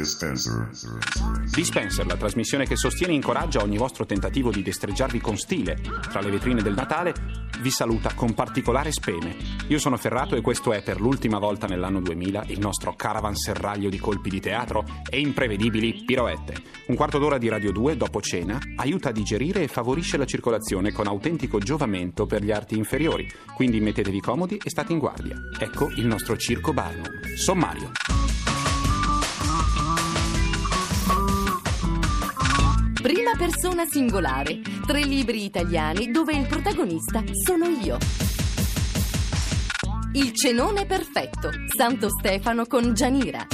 Dispenser. Dispenser, la trasmissione che sostiene e incoraggia ogni vostro tentativo di destreggiarvi con stile tra le vetrine del Natale, vi saluta con particolare speme. Io sono Ferrato e questo è per l'ultima volta nell'anno 2000 il nostro caravan serraglio di colpi di teatro e imprevedibili piroette. Un quarto d'ora di Radio 2 dopo cena aiuta a digerire e favorisce la circolazione con autentico giovamento per gli arti inferiori. Quindi mettetevi comodi e state in guardia. Ecco il nostro circo Barnum. Sommario. Persona singolare. Tre libri italiani dove il protagonista sono io. Il cenone perfetto. Santo Stefano con Gianira.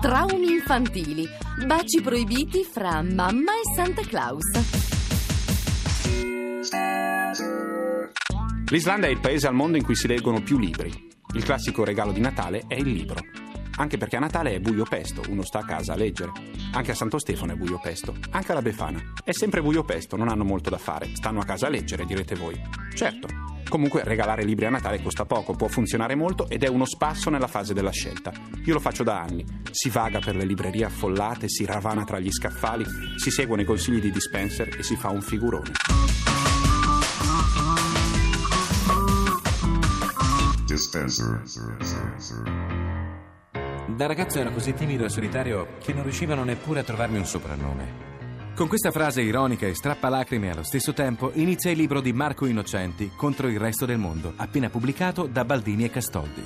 Traumi infantili. Baci proibiti fra mamma e Santa Claus. L'Islanda è il paese al mondo in cui si leggono più libri. Il classico regalo di Natale è il libro. Anche perché a Natale è buio pesto, uno sta a casa a leggere. Anche a Santo Stefano è buio pesto. Anche alla Befana. È sempre buio pesto, non hanno molto da fare. Stanno a casa a leggere, direte voi. Certo. Comunque regalare libri a Natale costa poco, può funzionare molto ed è uno spasso nella fase della scelta. Io lo faccio da anni. Si vaga per le librerie affollate, si ravana tra gli scaffali, si seguono i consigli di dispenser e si fa un figurone. Dispenser. Da ragazzo ero così timido e solitario che non riuscivano neppure a trovarmi un soprannome. Con questa frase ironica e strappalacrime allo stesso tempo inizia il libro di Marco Innocenti contro il resto del mondo, appena pubblicato da Baldini e Castoldi.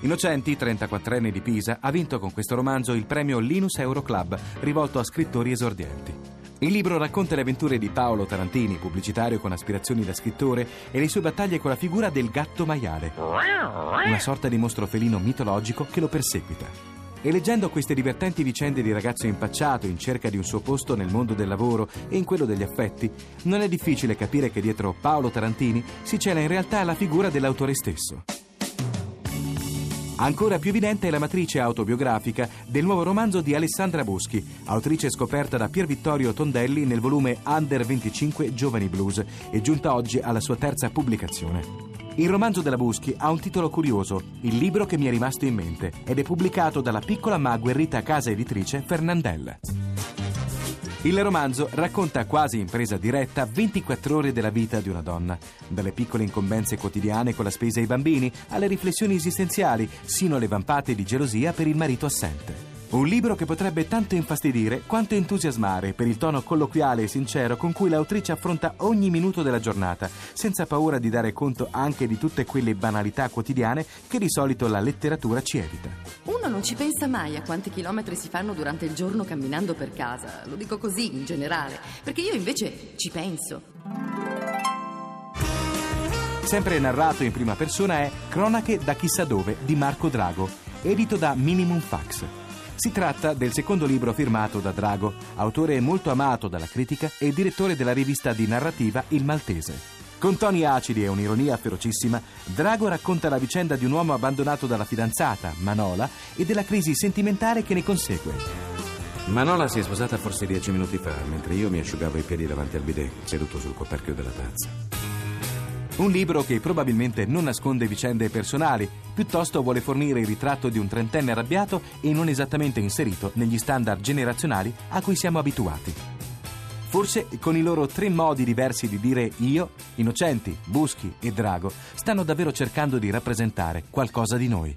Innocenti, 34enne di Pisa, ha vinto con questo romanzo il premio Linus Euroclub, rivolto a scrittori esordienti. Il libro racconta le avventure di Paolo Tarantini, pubblicitario con aspirazioni da scrittore, e le sue battaglie con la figura del gatto maiale, una sorta di mostro felino mitologico che lo perseguita. E leggendo queste divertenti vicende di ragazzo impacciato in cerca di un suo posto nel mondo del lavoro e in quello degli affetti, non è difficile capire che dietro Paolo Tarantini si cela in realtà la figura dell'autore stesso. Ancora più evidente è la matrice autobiografica del nuovo romanzo di Alessandra Boschi, autrice scoperta da Pier Vittorio Tondelli nel volume Under 25 Giovani Blues e giunta oggi alla sua terza pubblicazione. Il romanzo della Buschi ha un titolo curioso, Il libro che mi è rimasto in mente, ed è pubblicato dalla piccola ma agguerrita casa editrice Fernandella. Il romanzo racconta quasi in presa diretta 24 ore della vita di una donna, dalle piccole incombenze quotidiane con la spesa ai bambini alle riflessioni esistenziali, sino alle vampate di gelosia per il marito assente. Un libro che potrebbe tanto infastidire quanto entusiasmare per il tono colloquiale e sincero con cui l'autrice affronta ogni minuto della giornata, senza paura di dare conto anche di tutte quelle banalità quotidiane che di solito la letteratura ci evita. Uno non ci pensa mai a quanti chilometri si fanno durante il giorno camminando per casa. Lo dico così in generale, perché io invece ci penso. Sempre narrato in prima persona è Cronache da chissà dove di Marco Drago, edito da Minimum Fax. Si tratta del secondo libro firmato da Drago, autore molto amato dalla critica e direttore della rivista di narrativa Il Maltese. Con toni acidi e un'ironia ferocissima, Drago racconta la vicenda di un uomo abbandonato dalla fidanzata, Manola, e della crisi sentimentale che ne consegue. Manola si è sposata forse dieci minuti fa, mentre io mi asciugavo i piedi davanti al bidet, seduto sul coperchio della tazza. Un libro che probabilmente non nasconde vicende personali, piuttosto vuole fornire il ritratto di un trentenne arrabbiato e non esattamente inserito negli standard generazionali a cui siamo abituati. Forse con i loro tre modi diversi di dire io, Innocenti, Buschi e Drago stanno davvero cercando di rappresentare qualcosa di noi.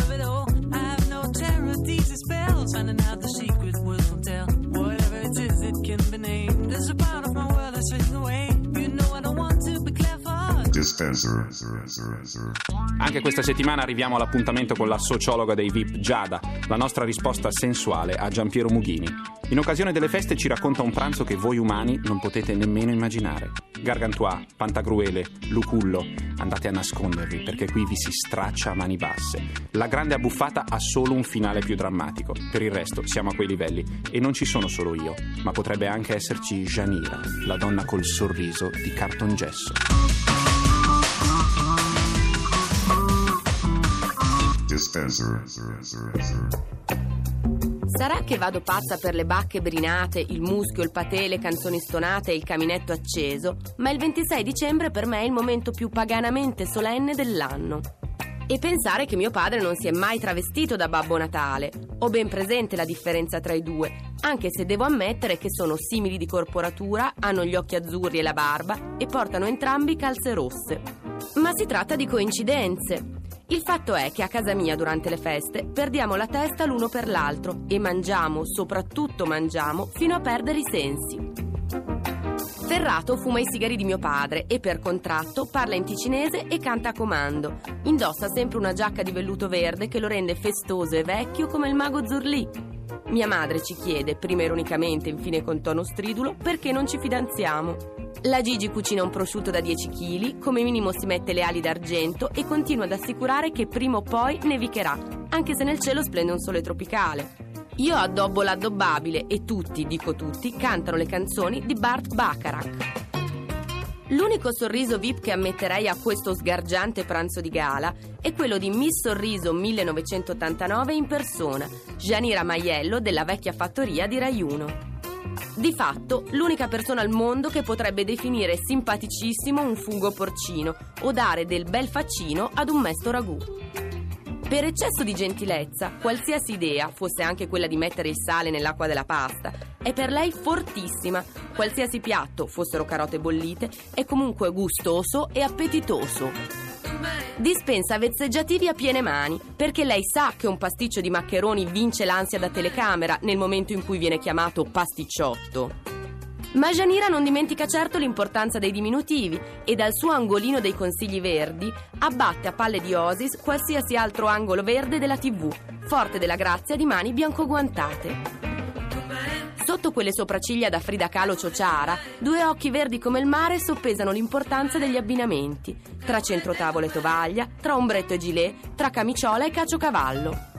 Anche questa settimana arriviamo all'appuntamento con la sociologa dei VIP Giada, la nostra risposta sensuale a Giampiero Mughini. In occasione delle feste ci racconta un pranzo che voi umani non potete nemmeno immaginare. Gargantua, Pantagruele, Lucullo, andate a nascondervi perché qui vi si straccia a mani basse. La grande abbuffata ha solo un finale più drammatico. Per il resto siamo a quei livelli e non ci sono solo io, ma potrebbe anche esserci Janira, la donna col sorriso di cartongesso. Dispenser. Sarà che vado pazza per le bacche brinate, il muschio, il patè, le canzoni stonate e il caminetto acceso, ma il 26 dicembre per me è il momento più paganamente solenne dell'anno. E pensare che mio padre non si è mai travestito da Babbo Natale. Ho ben presente la differenza tra i due, anche se devo ammettere che sono simili di corporatura, hanno gli occhi azzurri e la barba e portano entrambi calze rosse. Ma si tratta di coincidenze. Il fatto è che a casa mia durante le feste perdiamo la testa l'uno per l'altro e mangiamo, soprattutto mangiamo, fino a perdere i sensi. Ferrato fuma i sigari di mio padre e per contratto parla in ticinese e canta a comando. Indossa sempre una giacca di velluto verde che lo rende festoso e vecchio come il mago Zurlì. Mia madre ci chiede, prima ironicamente, infine con tono stridulo, perché non ci fidanziamo. La Gigi cucina un prosciutto da 10 kg, come minimo si mette le ali d'argento e continua ad assicurare che prima o poi nevicherà, anche se nel cielo splende un sole tropicale. Io addobbo l'addobbabile e tutti, dico tutti, cantano le canzoni di Bart Bacharach. L'unico sorriso VIP che ammetterei a questo sgargiante pranzo di gala è quello di Miss Sorriso 1989 in persona, Gianira Maiello della vecchia fattoria di Rai 1. Di fatto, l'unica persona al mondo che potrebbe definire simpaticissimo un fungo porcino o dare del bel faccino ad un mesto ragù. Per eccesso di gentilezza, qualsiasi idea, fosse anche quella di mettere il sale nell'acqua della pasta, è per lei fortissima. Qualsiasi piatto, fossero carote bollite, è comunque gustoso e appetitoso. Dispensa vezzeggiativi a piene mani, perché lei sa che un pasticcio di maccheroni vince l'ansia da telecamera nel momento in cui viene chiamato pasticciotto. Ma Janira non dimentica certo l'importanza dei diminutivi e dal suo angolino dei consigli verdi abbatte a palle di Osis qualsiasi altro angolo verde della TV, forte della grazia di mani biancoguantate. Quelle sopracciglia da Frida Kahlo Ciociara, due occhi verdi come il mare soppesano l'importanza degli abbinamenti, tra centrotavola e tovaglia, tra ombretto e gilet, tra camiciola e caciocavallo.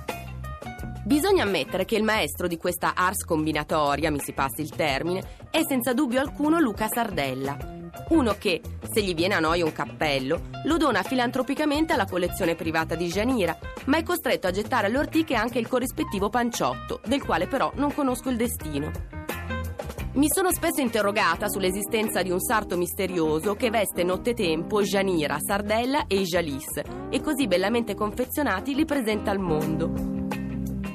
Bisogna ammettere che il maestro di questa ars combinatoria, mi si passi il termine, è senza dubbio alcuno Luca Sardella. Uno che, se gli viene a noia un cappello, lo dona filantropicamente alla collezione privata di Gianira, ma è costretto a gettare alle ortiche anche il corrispettivo panciotto, del quale però non conosco il destino. Mi sono spesso interrogata sull'esistenza di un sarto misterioso che veste nottetempo Gianira, Sardella e Jalis e così bellamente confezionati li presenta al mondo.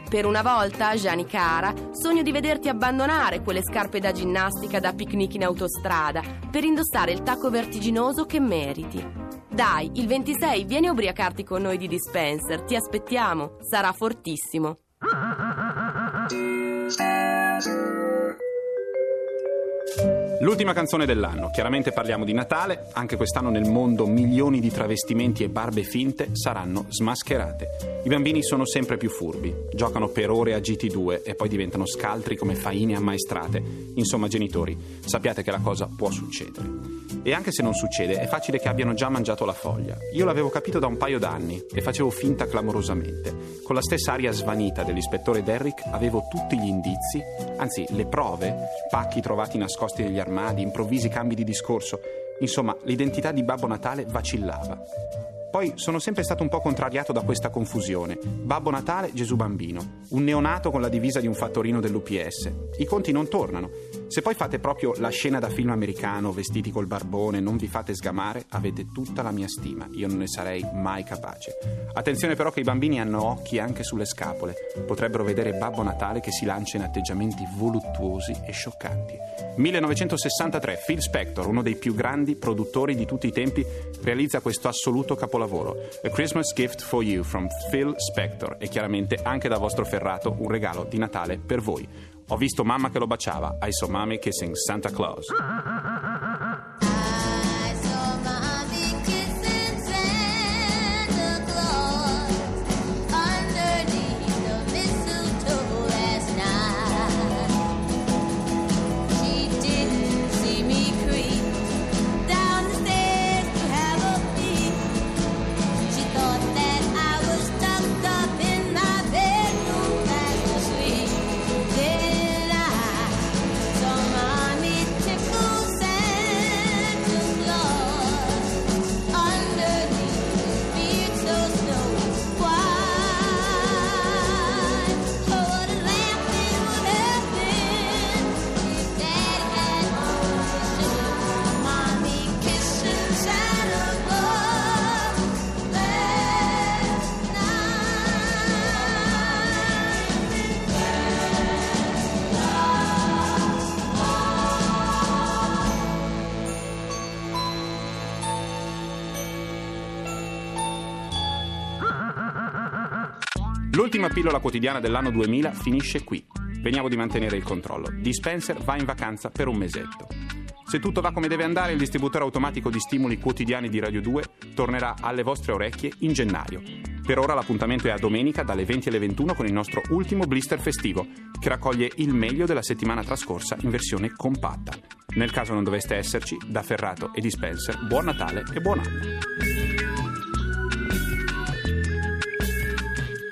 Per una volta, Gianni cara, sogno di vederti abbandonare quelle scarpe da ginnastica da picnic in autostrada per indossare il tacco vertiginoso che meriti. Dai, il 26 vieni a ubriacarti con noi di Dispenser, ti aspettiamo, sarà fortissimo. L'ultima canzone dell'anno, chiaramente parliamo di Natale, anche quest'anno nel mondo milioni di travestimenti e barbe finte saranno smascherate. I bambini sono sempre più furbi, giocano per ore a GT2 e poi diventano scaltri come faine ammaestrate. Insomma, genitori, sappiate che la cosa può succedere. E anche se non succede, è facile che abbiano già mangiato la foglia. Io l'avevo capito da un paio d'anni e facevo finta clamorosamente. Con la stessa aria svanita dell'ispettore Derrick avevo tutti gli indizi, anzi le prove, pacchi trovati nascosti negli armadi, improvvisi cambi di discorso. Insomma, l'identità di Babbo Natale vacillava. Poi sono sempre stato un po' contrariato da questa confusione. Babbo Natale, Gesù Bambino. Un neonato con la divisa di un fattorino dell'UPS. I conti non tornano. Se poi fate proprio la scena da film americano, vestiti col barbone, non vi fate sgamare, avete tutta la mia stima. Io non ne sarei mai capace. Attenzione però che i bambini hanno occhi anche sulle scapole. Potrebbero vedere Babbo Natale che si lancia in atteggiamenti voluttuosi e scioccanti. 1963, Phil Spector, uno dei più grandi produttori di tutti i tempi, realizza questo assoluto capolavoro. A Christmas Gift for You from Phil Spector e chiaramente anche da vostro Ferrato un regalo di Natale per voi. Ho visto mamma che lo baciava. I saw mommy kissing Santa Claus. L'ultima pillola quotidiana dell'anno 2000 finisce qui. Veniamo di mantenere il controllo. Dispenser va in vacanza per un mesetto. Se tutto va come deve andare, il distributore automatico di stimoli quotidiani di Radio 2 tornerà alle vostre orecchie in gennaio. Per ora l'appuntamento è a domenica dalle 20 alle 21 con il nostro ultimo blister festivo, che raccoglie il meglio della settimana trascorsa in versione compatta. Nel caso non doveste esserci, da Ferrato e Dispenser, buon Natale e buon anno.